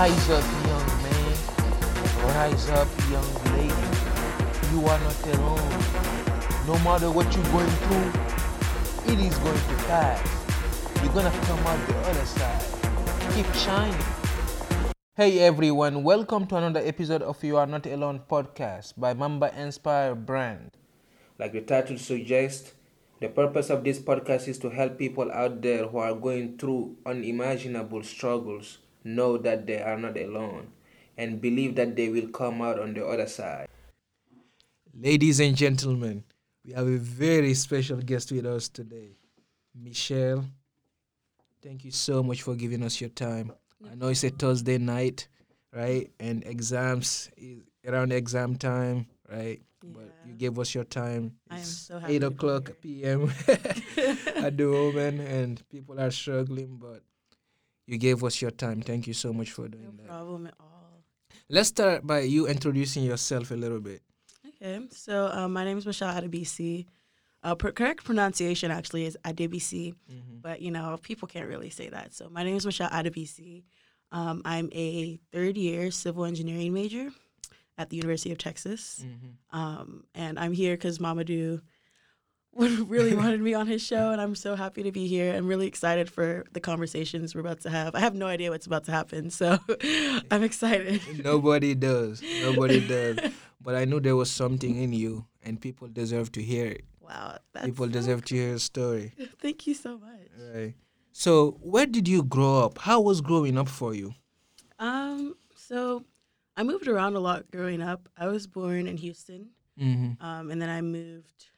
Rise up, young man. Rise up, young lady. You are not alone. No matter what you're going through, it is going to pass. You're gonna come out the other side. Keep shining. Hey everyone, welcome to another episode of You Are Not Alone podcast by Mamba Inspire Brand. Like the title suggests, the purpose of this podcast is to help people out there who are going through unimaginable struggles know that they are not alone and believe that they will come out on the other side. Ladies and gentlemen, we have a very special guest with us today, Michelle. Thank you so much for giving us your time. I know it's a Thursday night, right? And exams is around exam time, right? But you gave us your time. I am It's so happy eight to be o'clock p.m. at the moment, and people are struggling. But you gave us your time. Thank you so much for doing No that. problem at all. Let's start by you introducing yourself a little bit. Okay, so um, my name is Michelle Adebisi. Uh, correct pronunciation actually is Adebisi, but you know people can't really say that. So my name is Michelle Adebisi. Um, I'm a third year civil engineering major at the University of Texas, um, and I'm here because Mamadou really wanted me on his show, and I'm so happy to be here. I'm really excited for the conversations we're about to have. I have no idea what's about to happen, so I'm excited. Nobody does. Nobody does. But I knew there was something in you, and people deserve to hear it. Wow, People so deserve to hear your story. Thank you so much. Right. So, where did you grow up? How was growing up for you? Um, so I moved around a lot growing up. I was born in Houston, Mm-hmm. um, and then I moved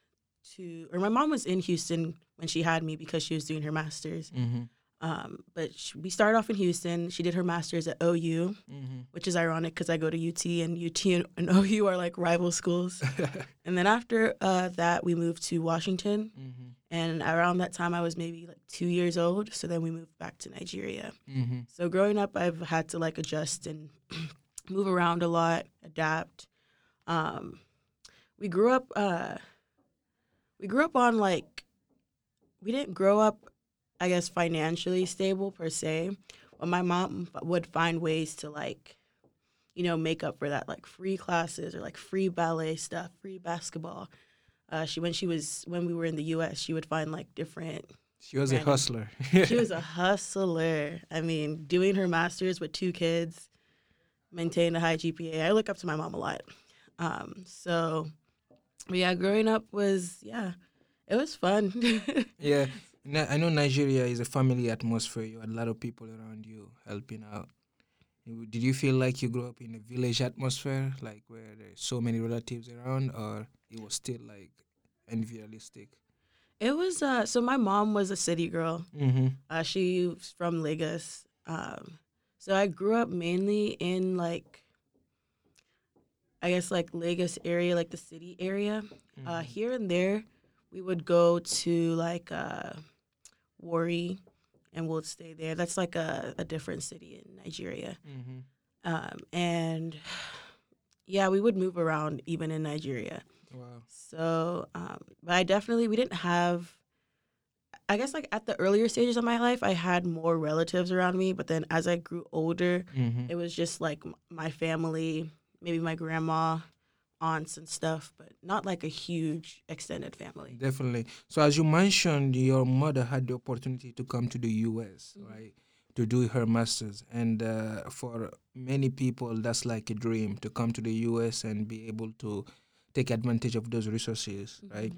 to, or my mom was in Houston when she had me because she was doing her master's. Mm-hmm. Um, but sh we started off in Houston. She did her master's at OU, Mm-hmm. which is ironic because I go to UT, and UT and, and OU are like rival schools. and then after uh, that, we moved to Washington, mm-hmm. and around that time, I was maybe like two years old. So then we moved back to Nigeria. Mm-hmm. So growing up, I've had to like adjust and move around a lot, adapt. Um, we grew up. Uh, we grew up on like, we didn't grow up, I guess, financially stable per se. But my mom would find ways to like, you know, make up for that, like free classes or like free ballet stuff, free basketball. Uh, she when she was when we were in the U.S., she would find like different She was a hustler. she was a hustler. I mean, doing her master's with two kids, maintain a high GPA. I look up to my mom a lot. Um, so, but yeah, growing up was yeah, it was fun. yeah. I know Nigeria is a family atmosphere. You had a lot of people around you helping out. Did you feel like you grew up in a village atmosphere, like where there's so many relatives around, or it was still like unrealistic? it was uh, so my mom was a city girl. Mm-hmm. Uh, she's from Lagos. Um, so I grew up mainly in like, I guess like Lagos area, like the city area. Uh, here and there, we would go to like uh, Warri, and we'll stay there. That's like a, a different city in Nigeria. Mm-hmm. Um, and yeah, we would move around even in Nigeria. Wow. So, um, but I definitely we didn't have. I guess like at the earlier stages of my life, I had more relatives around me. But then as I grew older, Mm-hmm. it was just like my family, maybe my grandma, aunts and stuff, but not like a huge extended family. Definitely. So, as you mentioned, your mother had the opportunity to come to the U.S. Mhm. right to do her masters, and uh, for many people, that's like a dream to come to the U.S. and be able to take advantage of those resources, right?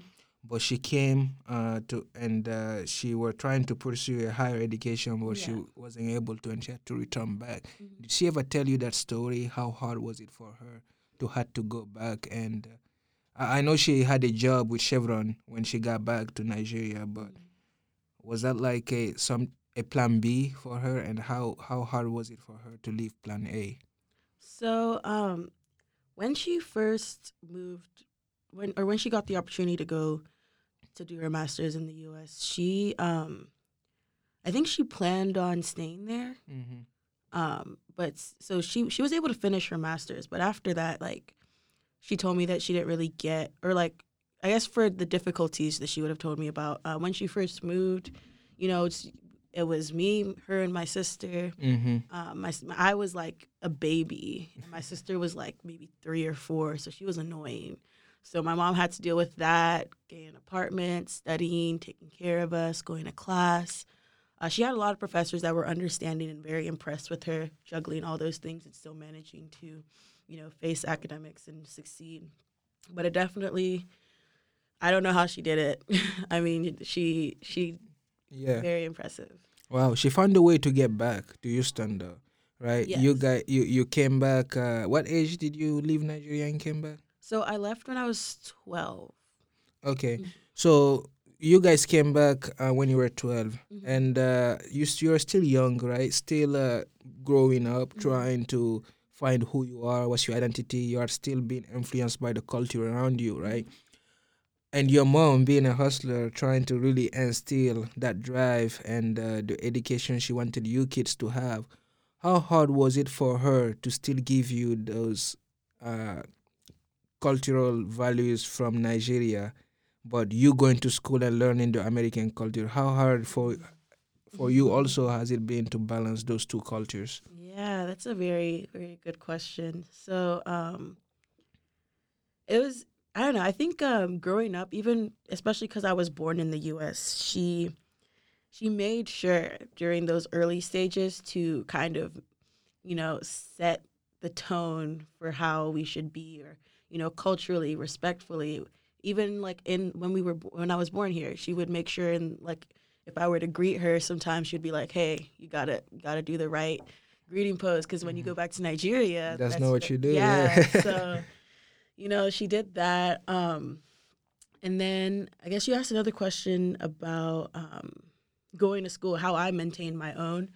But she came uh, to, and uh, she were trying to pursue a higher education, but she wasn't able to, and she had to return back. Mhm. Did she ever tell you that story? How hard was it for her to had to go back? And uh, I I know she had a job with Chevron when she got back to Nigeria, but was that like a some a plan B for her? And how how hard was it for her to leave plan A? So, um, when she first moved, when or when she got the opportunity to go to do her master's in the U.S., she, um, I think she planned on staying there. Mm-hmm. Um, but so she she was able to finish her master's, but after that, like, she told me that she didn't really get, or like, I guess for the difficulties that she would have told me about uh, when she first moved, you know, it's, it was me, her, and my sister. Mm-hmm. Um, my I was like a baby, and my sister was like maybe three or four, so she was annoying. So my mom had to deal with that, getting an apartment, studying, taking care of us, going to class. Uh, she had a lot of professors that were understanding and very impressed with her juggling all those things and still managing to, you know, face academics and succeed. But it definitely, I don't know how she did it. I mean, she she Yeah. very impressive. Wow, she found a way to get back to Houston, though, right? You Yes. got you you came back. Uh, what age did you leave Nigeria and came back? So I left when I was twelve. Okay, Mhm. so you guys came back uh, when you were 12 Mhm. and uh, you you're still young, right? Still uh, growing up, Mhm. trying to find who you are, what's your identity. You are still being influenced by the culture around you, right? And your mom, being a hustler, trying to really instill that drive and uh, the education she wanted you kids to have. How hard was it for her to still give you those uh, cultural values from Nigeria, but you going to school and learning the American culture? How hard for for you also has it been to balance those two cultures? Yeah, that's a very, very good question. So, um, it was, I don't know, I think um, growing up, even especially because I was born in the US, she she made sure during those early stages to kind of, you know, set the tone for how we should be or, you know, culturally, respectfully. Even like in when we were when I was born here, she would make sure and like if I were to greet her, sometimes she'd be like, "Hey, you gotta you gotta do the right greeting pose because when you go back to Nigeria, That's not what you do, Yeah, yeah. so you know she did that. Um, and then I guess you asked another question about um, going to school, how I maintained my own.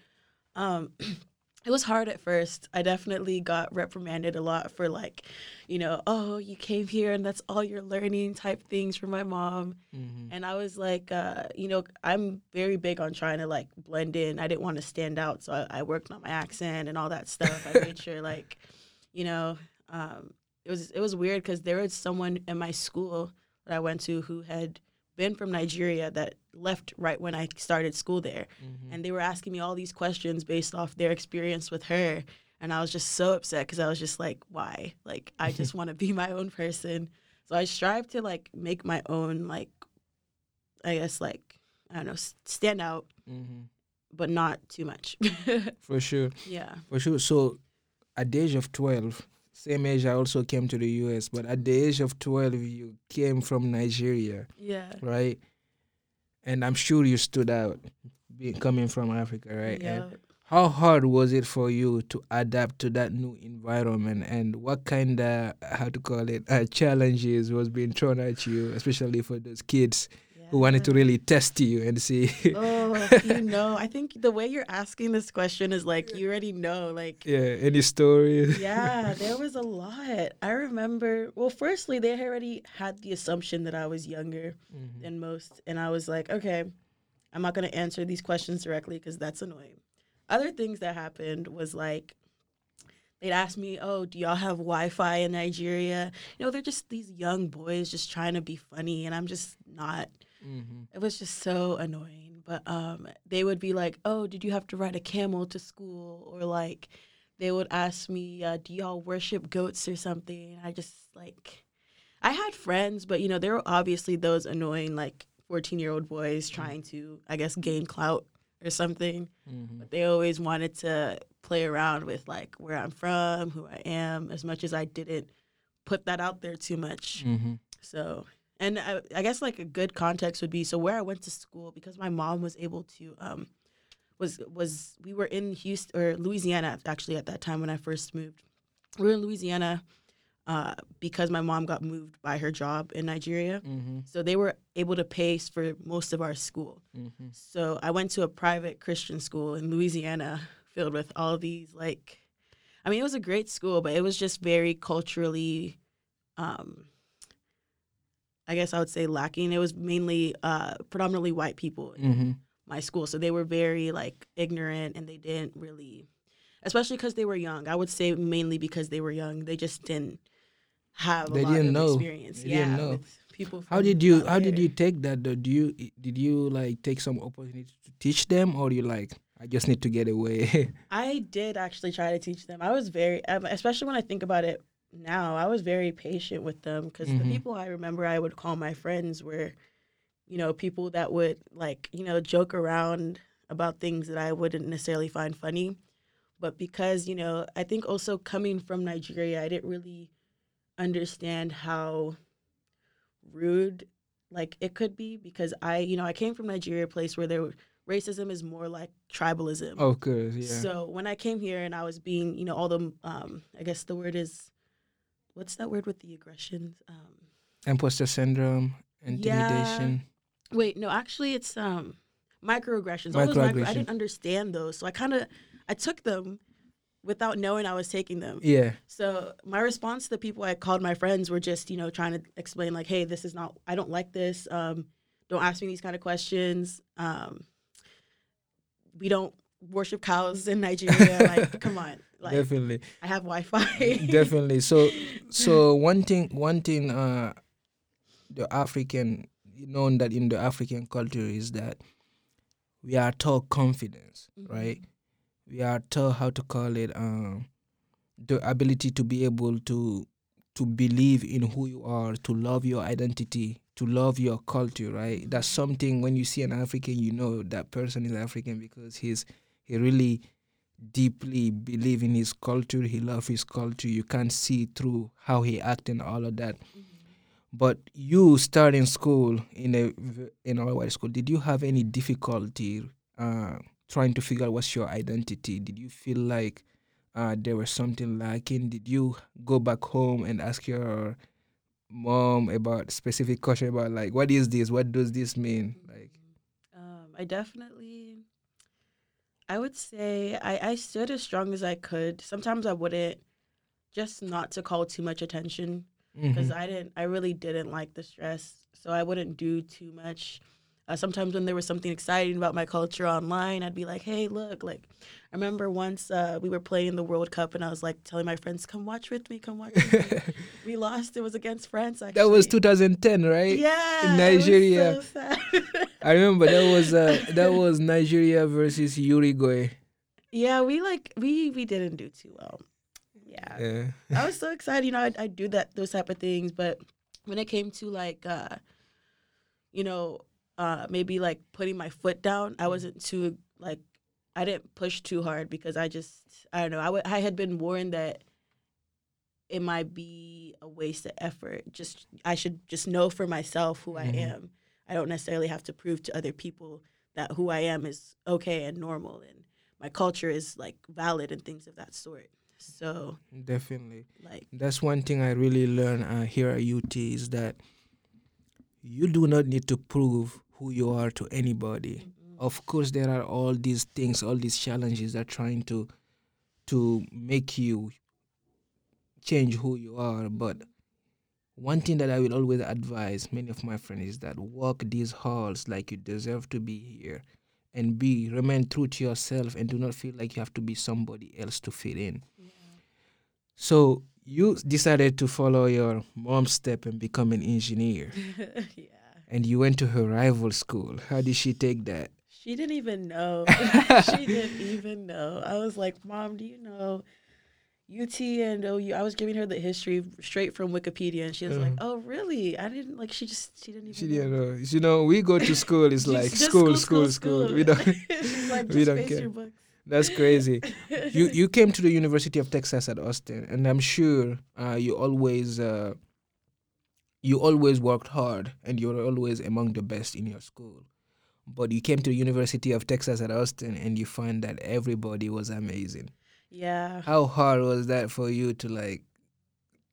Um, it was hard at first. I definitely got reprimanded a lot for like, you know, oh, you came here and that's all you're learning type things from my mom. Mm-hmm. And I was like, uh, you know, I'm very big on trying to like blend in. I didn't want to stand out, so I, I worked on my accent and all that stuff. I made sure, like, you know, um, it was it was weird because there was someone in my school that I went to who had been from Nigeria that left right when I started school there, Mm-hmm. and they were asking me all these questions based off their experience with her. And I was just so upset because I was just like, why? Like, I just want to be my own person. So I strive to like make my own like I guess like I don't know, stand out, Mm-hmm. but not too much. For sure. yeah. For sure. So, at the age of 12, same age I also came to the US, but at the age of 12, you came from Nigeria, Yeah. right? And I'm sure you stood out being coming from Africa, right? Yeah. And how hard was it for you to adapt to that new environment and what kind of, how to call it, uh, challenges was being thrown at you, especially for those kids who wanted to really test you and see? oh, you know, I think the way you're asking this question is like you already know, like yeah, any stories? yeah, there was a lot. I remember. Well, firstly, they already had the assumption that I was younger Mhm. than most, and I was like, okay, I'm not gonna answer these questions directly because that's annoying. Other things that happened was like. They'd ask me, "Oh, do y'all have Wi-Fi in Nigeria?" You know, they're just these young boys just trying to be funny, and I'm just not. Mhm. It was just so annoying. But um, they would be like, "Oh, did you have to ride a camel to school?" Or like, they would ask me, uh, "Do y'all worship goats or something?" I just like, I had friends, but you know, there were obviously those annoying like fourteen-year-old boys trying to, I guess, gain clout or something. Mhm. But they always wanted to play around with like where I'm from, who I am, as much as I didn't put that out there too much. Mhm. So, and I, I guess like a good context would be so where I went to school because my mom was able to um was was we were in Houston or Louisiana actually at that time when I first moved. We were in Louisiana uh, because my mom got moved by her job in Nigeria. Mhm. So they were able to pay for most of our school. Mhm. So I went to a private Christian school in Louisiana filled with all these like I mean it was a great school, but it was just very culturally um I guess I would say lacking. It was mainly uh predominantly white people in Mhm. my school. So they were very like ignorant and they didn't really especially because they were young. I would say mainly because they were young. They just didn't have They didn't of know. experience. They yeah, didn't know. people. How did you How did you take that? Though? Do you did you like take some opportunity to teach them, or you like I just need to get away? I did actually try to teach them. I was very, um, especially when I think about it now, I was very patient with them because Mhm. the people I remember I would call my friends were, you know, people that would like, you know, joke around about things that I wouldn't necessarily find funny. But because, you know, I think also coming from Nigeria, I didn't really understand how rude like it could be because I, you know, I came from Nigeria, a place where there racism is more like tribalism. of course, yeah. So when I came here and I was being, you know, all the, um, I guess the word is, what's that word with the aggressions? Um, Imposter syndrome, intimidation. wait, no, actually it's um, microaggressions. All micro, I didn't understand those, so I kind of, I took them without knowing I was taking them. Yeah. So my response to the people I called my friends were just, you know, trying to explain like, hey, this is not, I don't like this. Um, don't ask me these kind of questions. Um, we don't worship cows in Nigeria. like, come on, like definitely. I have Wi-Fi. definitely so so one thing one thing uh the african known that in the african culture is that we are taught confidence right we are taught how to call it um the ability to be able to to believe in who you are to love your identity to love your culture right that's something when you see an african you know that person is african because he's he really deeply believe in his culture he love his culture you can't see through how he act and all of that. But you starting school in a in a white school did you have any difficulty uh, trying to figure out what's your identity? Did you feel like uh, there was something lacking? Did you go back home and ask your mom about specific question about like what is this? What does this mean? Like Um, I definitely, I would say I, I stood as strong as I could. Sometimes I wouldn't, just not to call too much attention because mhm. I didn't, I really didn't like the stress. So I wouldn't do too much. Uh, sometimes when there was something exciting about my culture online, I'd be like, hey, look, like, I remember once uh, we were playing the World Cup and I was like telling my friends, come watch with me, come watch with me. we lost. It was against France, actually. that was 2010 right Yeah. in Nigeria. so. I remember that was uh, that was Nigeria versus Uruguay. Yeah, we like we we didn't do too well. Yeah, Yeah. I was so excited. You know, I I do that those type of things, but when it came to like, uh, you know, uh, maybe like putting my foot down, I wasn't too like I didn't push too hard because I just I don't know. I w- I had been warned that it might be a waste of effort. Just I should just know for myself who Mhm. I am. I don't necessarily have to prove to other people that who I am is okay and normal and my culture is like valid and things of that sort. So Definitely. like That's one thing I really learned uh, here at UT is that you do not need to prove who you are to anybody. Mm-hmm. Of course, there are all these things, all these challenges that are trying to to make you change who you are. But one thing that I will always advise many of my friends is that walk these halls like you deserve to be here, and be remain true to yourself, and do not feel like you have to be somebody else to fit in. So you decided to follow your mom's step and become an engineer, yeah. And you went to her rival school. How did she take that? She didn't even know. she didn't even know. I was like, Mom, do you know UT and OU? I was giving her the history straight from Wikipedia, and she was like, Uh-huh. Oh, really? I didn't like. She just she didn't even. She didn't know. You know, we go to school. It's like just school, school, school. We don't. Like, we don't care. That's crazy. you you came to the University of Texas at Austin, and I'm sure uh, you always uh, you always worked hard, and you're always among the best in your school. But you came to the University of Texas at Austin, and you find that everybody was amazing. yeah. How hard was that for you to like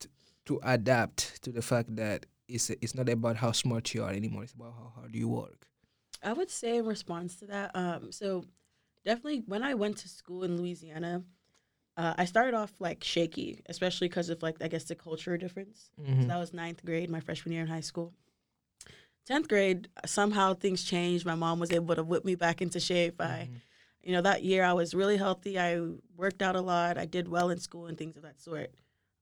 t- to adapt to the fact that it's it's not about how smart you are anymore; it's about how hard you work. I would say in response to that, um, so definitely when I went to school in Louisiana, uh, I started off like shaky, especially because of like I guess the culture difference. So Mhm. that was ninth grade, my freshman year in high school. Tenth grade, somehow things changed. My mom was able to whip me back into shape. I, Mhm. you know, that year I was really healthy. I worked out a lot. I did well in school and things of that sort.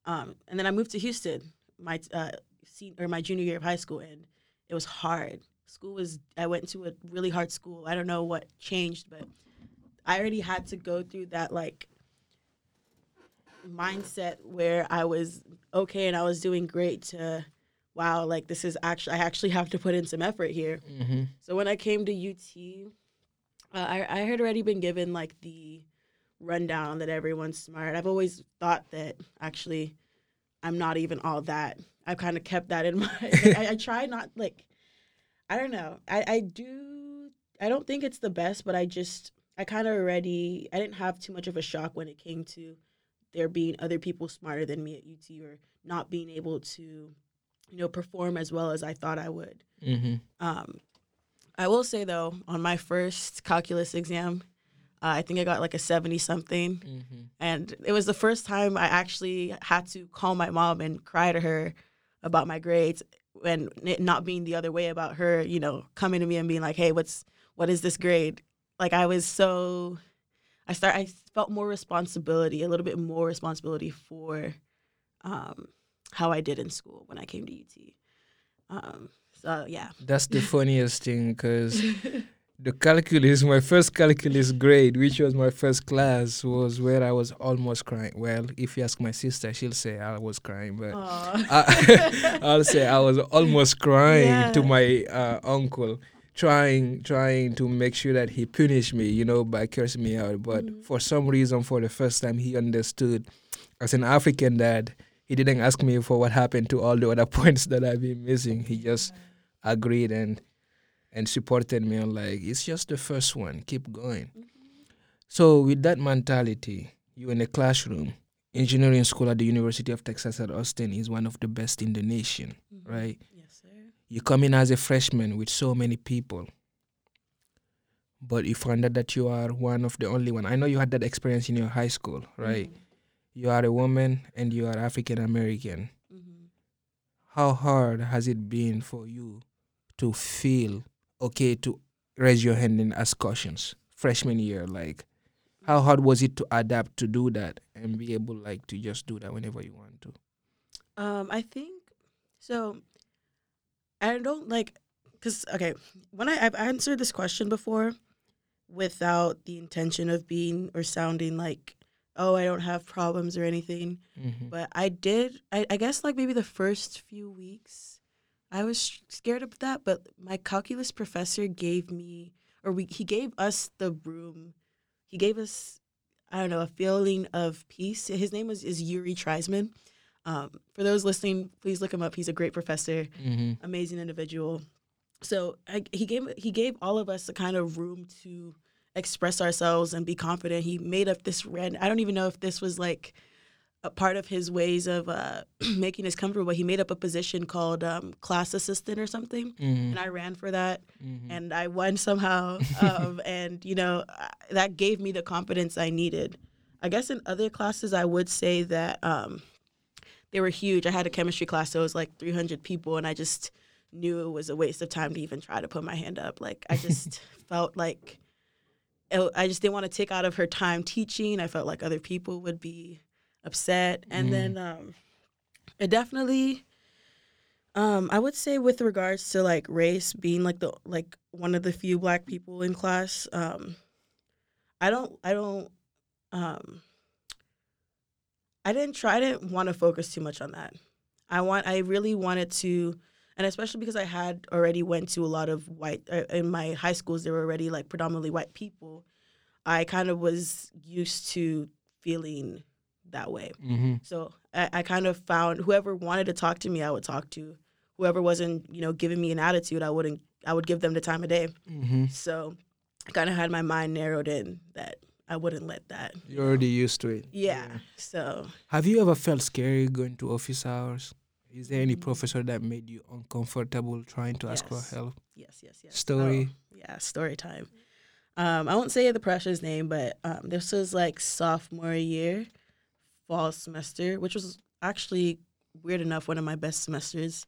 Um, and then I moved to Houston. My uh, senior or my junior year of high school, and it was hard. School was I went to a really hard school. I don't know what changed, but I already had to go through that like mindset where I was okay and I was doing great to wow, like this is actually I actually have to put in some effort here. Mm-hmm. So when I came to UT, uh, I I had already been given like the rundown that everyone's smart. I've always thought that actually I'm not even all that. I've kind of kept that in mind. I, I try not like I don't know. I I do. I don't think it's the best, but I just I kind of already I didn't have too much of a shock when it came to there being other people smarter than me at UT or not being able to you know perform as well as I thought I would. Mm-hmm. Um, I will say though, on my first calculus exam, uh, I think I got like a seventy something, Mm-hmm. and it was the first time I actually had to call my mom and cry to her about my grades, and it not being the other way about her, you know, coming to me and being like, "Hey, what's what is this grade?" Like I was so, I start I felt more responsibility, a little bit more responsibility for, um, how I did in school when I came to UT. Um, so yeah. That's the funniest thing because the calculus, my first calculus grade, which was my first class, was where I was almost crying. Well, if you ask my sister, she'll say I was crying, but I, I'll say I was almost crying to my uh, uncle, trying trying to make sure that he punished me, you know, by cursing me out. But Mhm. for some reason, for the first time, he understood. As an African dad, he didn't ask me for what happened to all the other points that I've been missing. He just agreed and and supported me on like it's just the first one. Keep going. So with that mentality, you in the classroom, engineering school at the University of Texas at Austin is one of the best in the nation, Mhm. right? You come in as a freshman with so many people, but you find out that you are one of the only one. I know you had that experience in your high school, right? Mhm. You are a woman and you are African American. Mhm. How hard has it been for you to feel okay to raise your hand and ask questions freshman year? Like, how hard was it to adapt to do that and be able like to just do that whenever you want to? Um, I think so. I don't like because okay, when I I've answered this question before, without the intention of being or sounding like, oh, I don't have problems or anything. Mm-hmm. But I did. I, I guess like maybe the first few weeks, I was scared of that. But my calculus professor gave me, or we he gave us the room. He gave us, I don't know, a feeling of peace. His name was is Uri Treisman. Um, for those listening, please look him up. He's a great professor, Mm-hmm. amazing individual. So I, he gave he gave all of us a kind of room to express ourselves and be confident. He made up this random. I don't even know if this was like a part of his ways of uh, making us comfortable. But he made up a position called um, class assistant or something, Mm-hmm. and I ran for that, mm-hmm. and I won somehow. um, and you know that gave me the confidence I needed. I guess in other classes, I would say that um, they were huge. I had a chemistry class, so it was like 300 people, and I just knew it was a waste of time to even try to put my hand up. Like I just felt like it, I just didn't want to take out of her time teaching. I felt like other people would be upset, and Mm. then um, it definitely. Um, I would say with regards to like race being like the like one of the few black people in class, um, I don't I don't um I didn't try I didn't want to focus too much on that. I want I really wanted to and especially because I had already went to a lot of white uh, in my high schools there were already like predominantly white people. I kind of was used to feeling that way. Mm-hmm. So I, I kind of found whoever wanted to talk to me, I would talk to. Whoever wasn't, you know, giving me an attitude, I wouldn't. I would give them the time of day. Mm-hmm. So I kind of had my mind narrowed in that I wouldn't let that. You're already used to it. Yeah. So Have you ever felt scary going to office hours? Is there any Mm. professor that made you uncomfortable trying to ask for help? yes, yes, yes. Story? Oh, yeah, story time. Um, I won't say the professor's name, but um, this was like sophomore year, fall semester, which was actually weird enough one of my best semesters.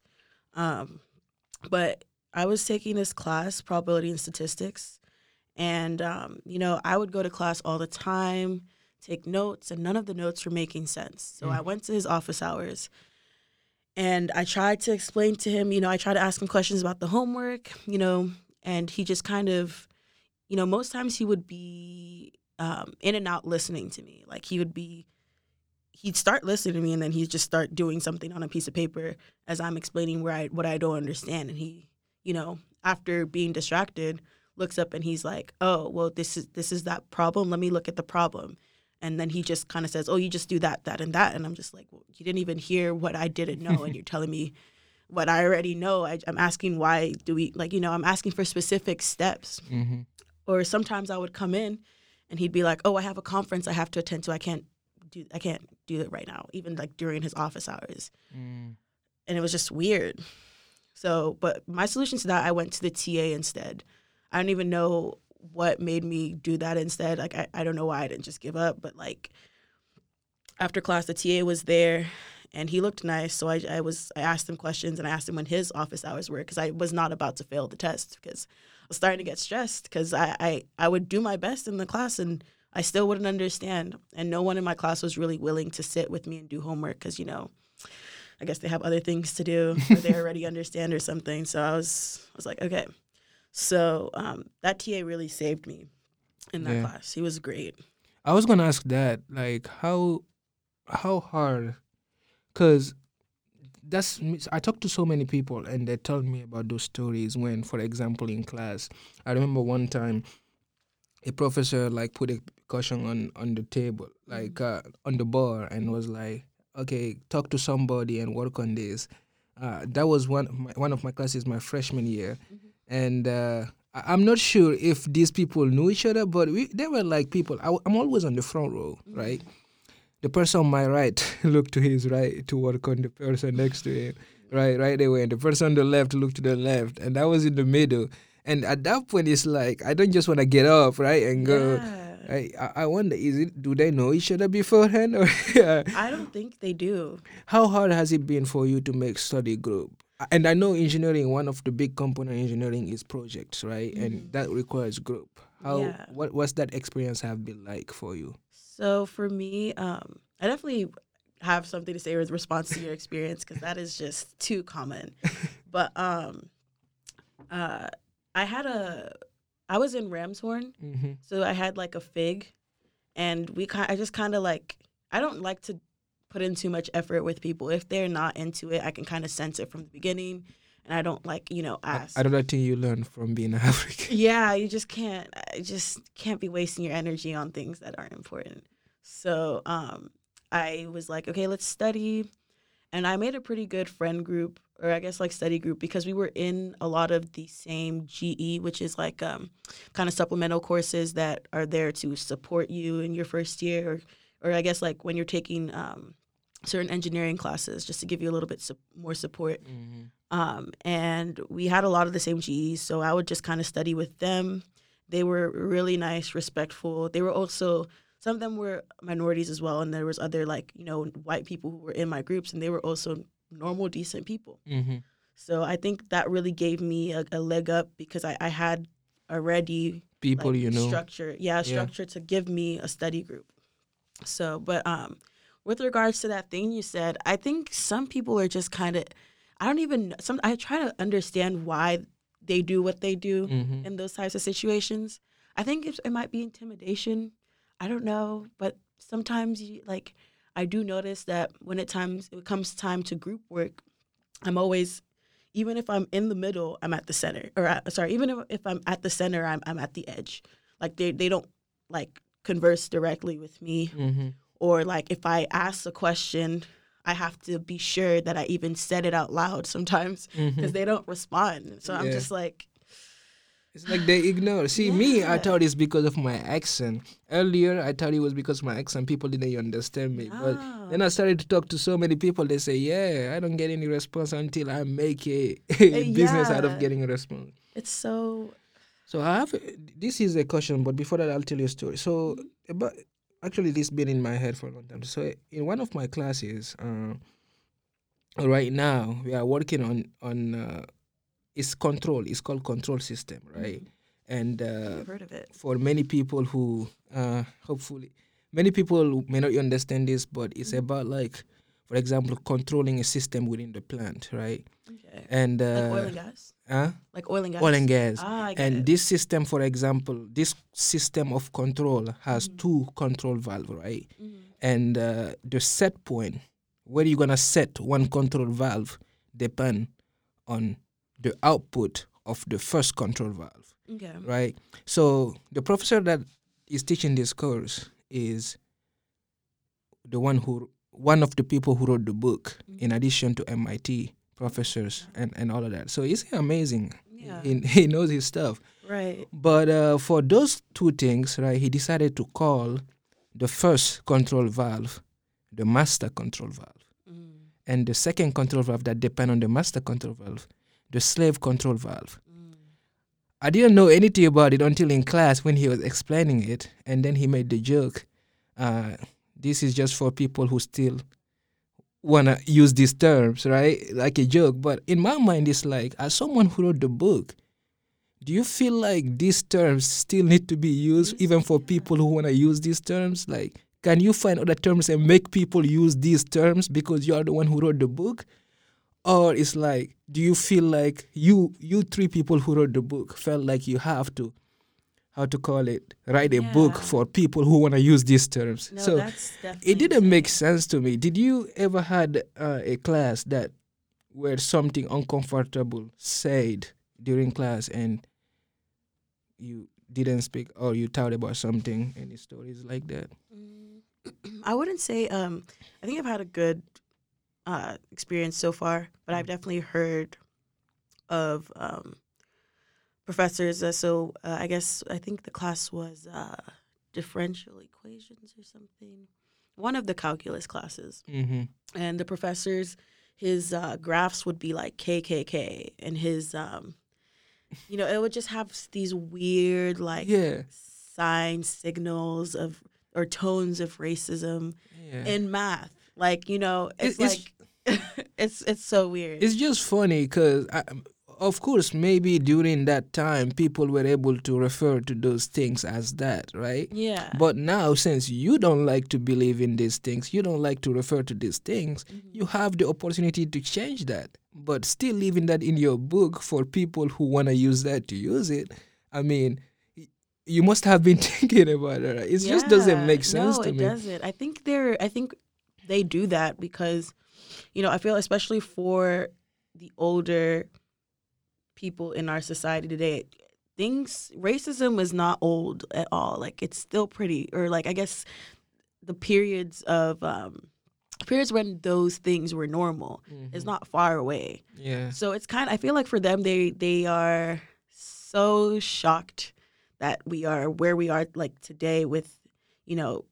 Um, but I was taking this class, probability and statistics, and um, you know I would go to class all the time, take notes, and none of the notes were making sense. So I Mm. went to his office hours, and I tried to explain to him, you know, I tried to ask him questions about the homework, you know, and he just kind of, you know, most times he would be um, in and out listening to me. Like he would be, he'd start listening to me and then he'd just start doing something on a piece of paper as I'm explaining where I what I don't understand. And he, you know, after being distracted, looks up and he's like, "Oh, well, this is this is that problem. Let me look at the problem." and then he just kind of says, "Oh, you just do that, that, and that," and I'm just like, well, "You didn't even hear what I didn't know, and you're telling me what I already know." I, am asking why do we like you know I'm asking for specific steps, Mm-hmm. or sometimes I would come in, and he'd be like, "Oh, I have a conference I have to attend to. I can't do I can't do it right now," even like during his office hours, Mm. and it was just weird. So, but my solution to that, I went to the TA instead. I don't even know what made me do that instead. Like, I, I don't know why I didn't just give up, but like after class, the TA was there and he looked nice. So I, I was, I asked him questions and I asked him when his office hours were because I was not about to fail the test because I was starting to get stressed because I, I, I would do my best in the class and I still wouldn't understand. And no one in my class was really willing to sit with me and do homework because, you know, I guess they have other things to do or they already understand or something. So I was I was like, okay. So um, that TA really saved me in that Yeah. class. He was great. I was gonna ask that, like how how hard, cause that's I talked to so many people and they told me about those stories when, for example, in class, I remember one time a professor like put a caution on on the table, like uh, on the bar, and was like, okay, talk to somebody and work on this. Uh, that was one of my, one of my classes my freshman year, and uh, I'm not sure if these people knew each other, but we, they were like people. I, am always on the front row, right? The person on my right looked to his right to work on the person next to him, right, right away, and the person on the left looked to the left, and I was in the middle. And at that point, it's like I don't just want to get up, right, and go. Yeah. I, I I wonder, is it do they know each other beforehand, or yeah. I don't think they do. how hard has it been for you to make study group? And I know engineering, one of the big component engineering is projects, right? And that requires group. How Yeah. what what's that experience have been like for you? So for me, um, I definitely have something to say with response to your experience because that is just too common. but um, uh, I had a, I was in Ramshorn, Mm-hmm. so I had like a fig, and we kind, I just kind of like, I don't like to put in too much effort with people. If they're not into it, I can kind of sense it from the beginning, and I don't like, you know, ask. Another thing you learn from being African. Yeah, you just can't. I just can't be wasting your energy on things that aren't important. So um, I was like, okay, let's study, and I made a pretty good friend group, or I guess like study group, because we were in a lot of the same GE, which is like um, kind of supplemental courses that are there to support you in your first year, or, or I guess like when you're taking um, certain engineering classes, just to give you a little bit su- more support. Um, and we had a lot of the same GEs, so I would just kind of study with them. They were really nice, respectful. They were also some of them were minorities as well, and there was other like you know white people who were in my groups, and they were also normal, decent people. Mm-hmm. So I think that really gave me a, a leg up because I, I had already People like, you know. structure yeah structure to give me a study group so but um with regards to that thing you said i think some people are just kind of i don't even some i try to understand why they do what they do Mhm. in those types of situations i think it, it might be intimidation i don't know but sometimes you like i do notice that when it times it comes time to group work i'm always even if I'm in the middle, I'm at the center. Or uh, sorry, even if, if I'm at the center, I'm I'm at the edge. Like they they don't like converse directly with me. Mm-hmm. Or like if I ask a question, I have to be sure that I even said it out loud sometimes mm-hmm. because they don't respond. So I'm just like, It's like they ignore. See, me, I thought it's because of my accent. Earlier, I thought it was because of my accent. People didn't understand me. But ah. then I started to talk to so many people. They say, "Yeah, I don't get any response until I make a uh, business out of getting a response." it's so So I have this is a question, but before that, I'll tell you a story. So, about actually, this been in my head for a long time. So, in one of my classes, uh, right now we are working on on uh, it's control. It's called control system, right? And uh, heard of it. for many people who uh, hopefully many people may not understand this, but it's about like for example, controlling a system within the plant, right? Okay. And Like uh, oil and gas. huh? Like oil and gas. oil and gas. Ah, And this system, for example, this system of control has Mhm. two control valve, right? Mhm. And uh, the set point where you're gonna set one control valve depend on the output of the first control valve, Okay. right? So the professor that is teaching this course is the one who one of the people who wrote the book, in Mhm. addition to MIT professors and, and all of that. So it's amazing. Yeah. He, he knows his stuff. Right. But uh, for those two things, right, he decided to call the first control valve the master control valve, Mm. and the second control valve that depend on the master control valve, the slave control valve. Mm. I didn't know anything about it until in class when he was explaining it, and then he made the joke. Uh, this is just for people who still wanna use these terms, right? Like a joke. But in my mind, it's like, as someone who wrote the book, do you feel like these terms still need to be used even for people who wanna use these terms? Like, can you find other terms and make people use these terms because you are the one who wrote the book? Or it's like, do you feel like you you three people who wrote the book felt like you have to, how to call it, write a book for people who want to use these terms? No, so it didn't make sense to me. Did you ever had uh, a class that where something uncomfortable said during class and you didn't speak or you thought about something? Any stories like that? Mm, I wouldn't say. Um, I think I've had a good uh, experience so far, but I've definitely heard of um, professors. Uh, so uh, I guess I think the class was uh, differential equations or something. One of the calculus classes, Mm-hmm. and the professors, his uh, graphs would be like KKK, and his, um, you know, it would just have these weird like Yeah. signs, signals of or tones of racism Yeah. in math. Like you know, it's, it's- like it's it's so weird. It's just funny because, of course, maybe during that time people were able to refer to those things as that, right? yeah, But now, since you don't like to believe in these things, you don't like to refer to these things, Mhm. you have the opportunity to change that. But still leaving that in your book for people who want to use that to use it, I mean, you must have been thinking about it. Right? It just doesn't make sense no, to it me. doesn't. I think they're. I think they do that because, you know, I feel especially for the older people in our society today, things racism is not old at all. Like it's still pretty, or like I guess the periods of um periods when those things were normal is Mhm. not far away. Yeah. So it's kind. I feel like for them, they they are so shocked that we are where we are like today with, you know,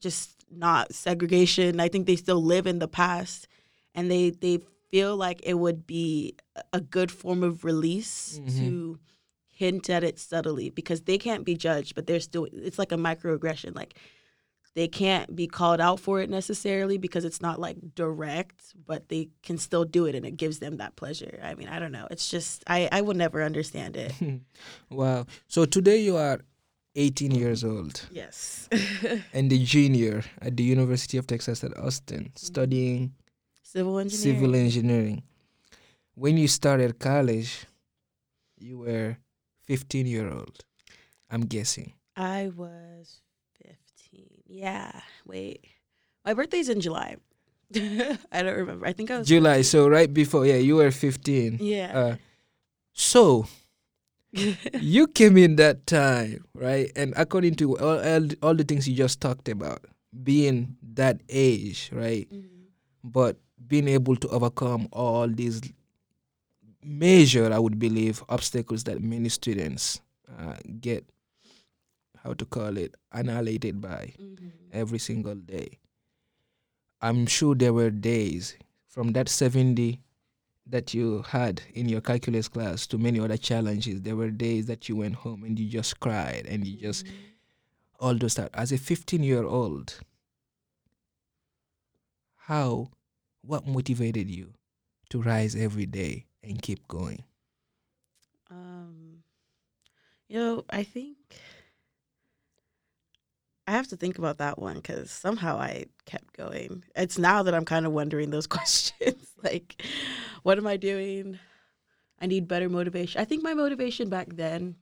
just not segregation. I think they still live in the past, and they they feel like it would be a- good form of release Mhm. to hint at it subtly because they can't be judged, but they're still. It's like a microaggression, like. They can't be called out for it necessarily because it's not like direct, but they can still do it and it gives them that pleasure. I mean, I don't know. It's just, I, I will never understand it. wow. So today you are 18 years old Yes. and a junior at the University of Texas at Austin, studying Civil engineering. civil engineering. When you started college, you were 15 year old. I'm guessing. I was 15. Yeah. Wait. My birthday's in July. I don't remember. I think I was. July. So right before, yeah, you were 15. Yeah. Uh, so you came in that time, right? And according to all, all, all the things you just talked about, being that age, right? Mhm. But being able to overcome all these major, I would believe, obstacles that many students uh, get, how to call it, annihilated by Mhm. every single day. I'm sure there were days from that 70 that you had in your calculus class to many other challenges. There were days that you went home and you just cried and you just Mhm. all those stuff. As a 15 year old, how, what motivated you to rise every day and keep going? Um, you know, I think I have to think about that one because somehow I kept going. It's now that I'm kind of wondering those questions. like, what am I doing? I need better motivation. I think my motivation back then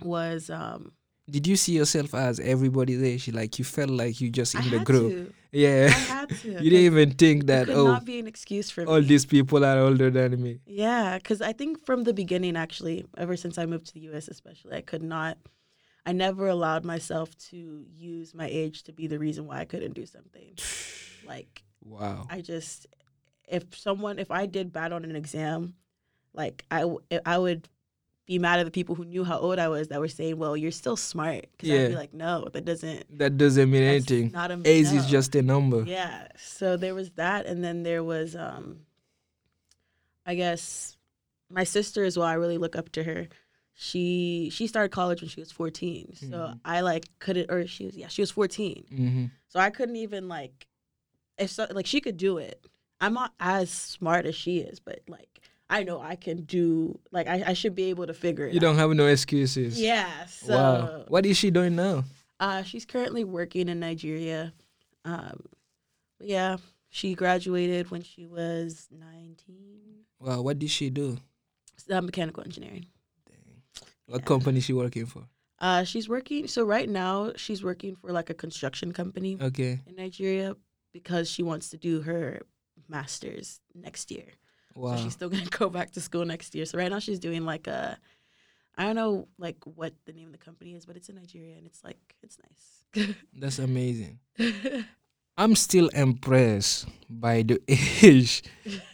was um, Did you see yourself as everybody's age? Like you felt like you just I in the had group. to. Yeah. I had to. you didn't even think It that could oh not be an excuse for all me. these people are older than me. Yeah, because I think from the beginning, actually, ever since I moved to the U.S., especially, I could not. I never allowed myself to use my age to be the reason why I couldn't do something. Like Wow. I just, if someone, if I did bad on an exam, like I, I would be mad at the people who knew how old I was that were saying, "Well, you're still smart." Because I'd be like, "No, that doesn't. That doesn't mean anything. Not a Age no." is just a number. Yeah. So there was that, and then there was, um, I guess, my sister as well. I really look up to her. She she started college when she was 14. So Mhm. I like couldn't, or she was yeah she was 14. hmm So I couldn't even like, if so, like she could do it. I'm not as smart as she is, but like I know I can do. Like I, I should be able to figure it. You don't have no excuses. Yeah. So wow. What is she doing now? uh, she's currently working in Nigeria. Um, yeah, she graduated when she was 19. Wow. What did she do? Uh, mechanical engineering. What Yeah. company she working for? Uh, she's working. So right now, she's working for like a construction company Okay. in Nigeria because she wants to do her master's next year. Wow. So she's still gonna go back to school next year. So right now she's doing like a, I don't know like what the name of the company is, but it's in Nigeria and it's like it's nice. That's amazing. I'm still impressed by the age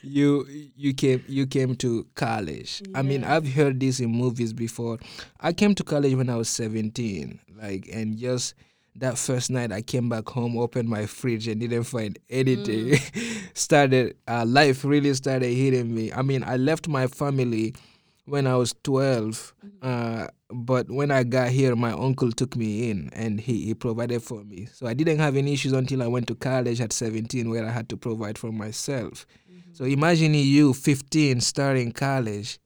you you came you came to college. I mean, I've heard this in movies before. I came to college when I was 17, like, and just that first night I came back home, opened my fridge, and didn't find anything. started uh, life really started hitting me. I mean, I left my family when I was 12. Uh, but when I got here, my uncle took me in and he, he provided for me. So I didn't have any issues until I went to college at 17, where I had to provide for myself. So imagine you, 15, starting college.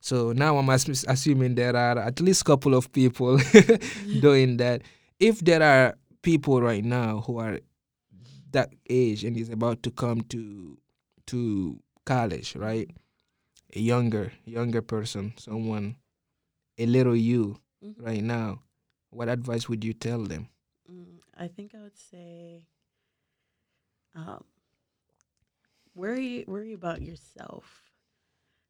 So now I'm assuming there are at least a couple of people doing that. If there are people right now who are that age and is about to come to to college, right? A younger younger person, someone, a little you, Mhm. right now, what advice would you tell them? Mm, I think I would say, um, worry worry about yourself,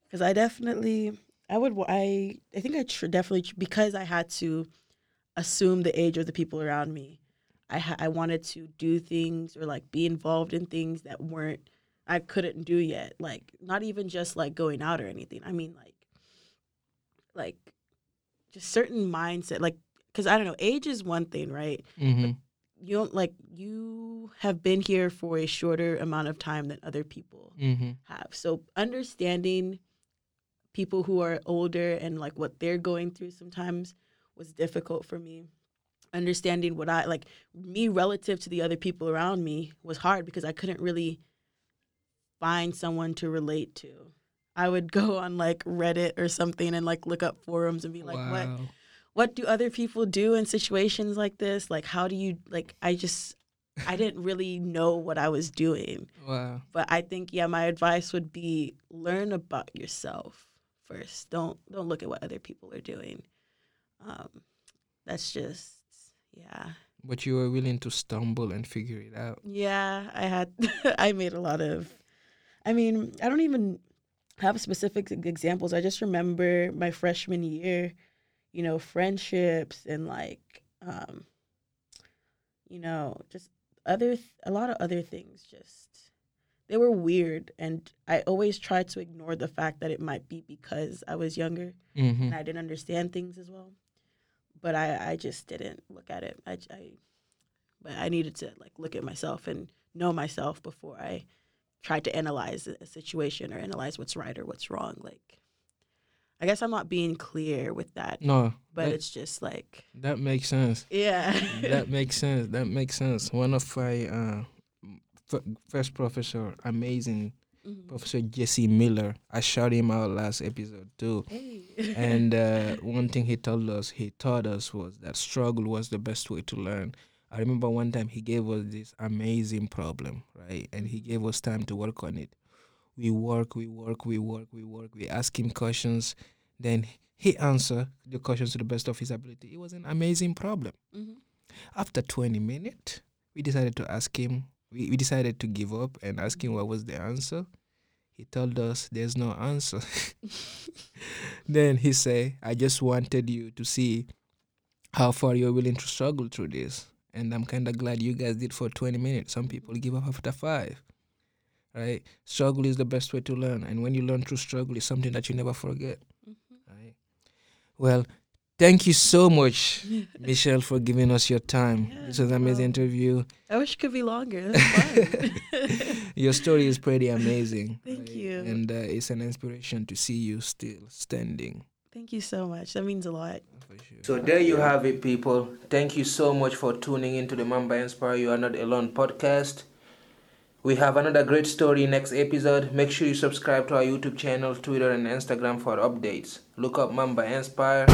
because I definitely I would I I think I tr- definitely tr- because I had to assume the age of the people around me. I ha- I wanted to do things or like be involved in things that weren't I couldn't do yet. Like not even just like going out or anything. I mean like like just certain mindset like because I don't know age is one thing right Mm-hmm. you don't like you have been here for a shorter amount of time than other people Mm-hmm. have so understanding people who are older and like what they're going through sometimes was difficult for me understanding what i like me relative to the other people around me was hard because i couldn't really find someone to relate to i would go on like reddit or something and like look up forums and be like what what do other people do in situations like this? Like, how do you like? I just, I didn't really know what I was doing. Wow. But I think, yeah, my advice would be learn about yourself first. Don't don't look at what other people are doing. Um, that's just, yeah, But you were willing to stumble and figure it out. yeah. I had, I made a lot of. I mean, I don't even have specific examples. I just remember my freshman year, you know, friendships and like, um, you know, just other, th- a lot of other things just, they were weird. And I always tried to ignore the fact that it might be because I was younger Mm-hmm. and I didn't understand things as well. But I, I just didn't look at it. I, I, but I needed to like look at myself and know myself before I tried to analyze a situation or analyze what's right or what's wrong. Like, I guess I'm not being clear with that, No, but that, it's just like, that makes sense. yeah. that makes sense. That makes sense. One of my uh, f- first professor, amazing Mhm. Professor Jesse Miller. I shouted him out last episode too. Hey. and uh, one thing he told us, he taught us was that struggle was the best way to learn. I remember one time he gave us this amazing problem, right? And he gave us time to work on it. We work, we work, we work, we work. We ask him questions, then he answered the questions to the best of his ability. It was an amazing problem. Mm-hmm. After 20 minutes, we decided to ask him. We, we decided to give up and ask him what was the answer. He told us there's no answer. then he said, I just wanted you to see how far you're willing to struggle through this. And I'm kind of glad you guys did for 20 minutes. Some people give up after five. Right? Struggle is the best way to learn. And when you learn through struggle, it's something that you never forget. Mm-hmm. Right? Well, thank you so much, Michelle, for giving us your time. Yeah, this was an amazing well- interview. I wish it could be longer. Your story is pretty amazing. Thank you. And uh, it's an inspiration to see you still standing. Thank you so much. That means a lot. For sure. So there you have it, people. Thank you so much for tuning into the Mamba Inspire You Are Not Alone podcast. We have another great story next episode. Make sure you subscribe to our YouTube channel, Twitter, and Instagram for updates. Look up Mamba Inspire.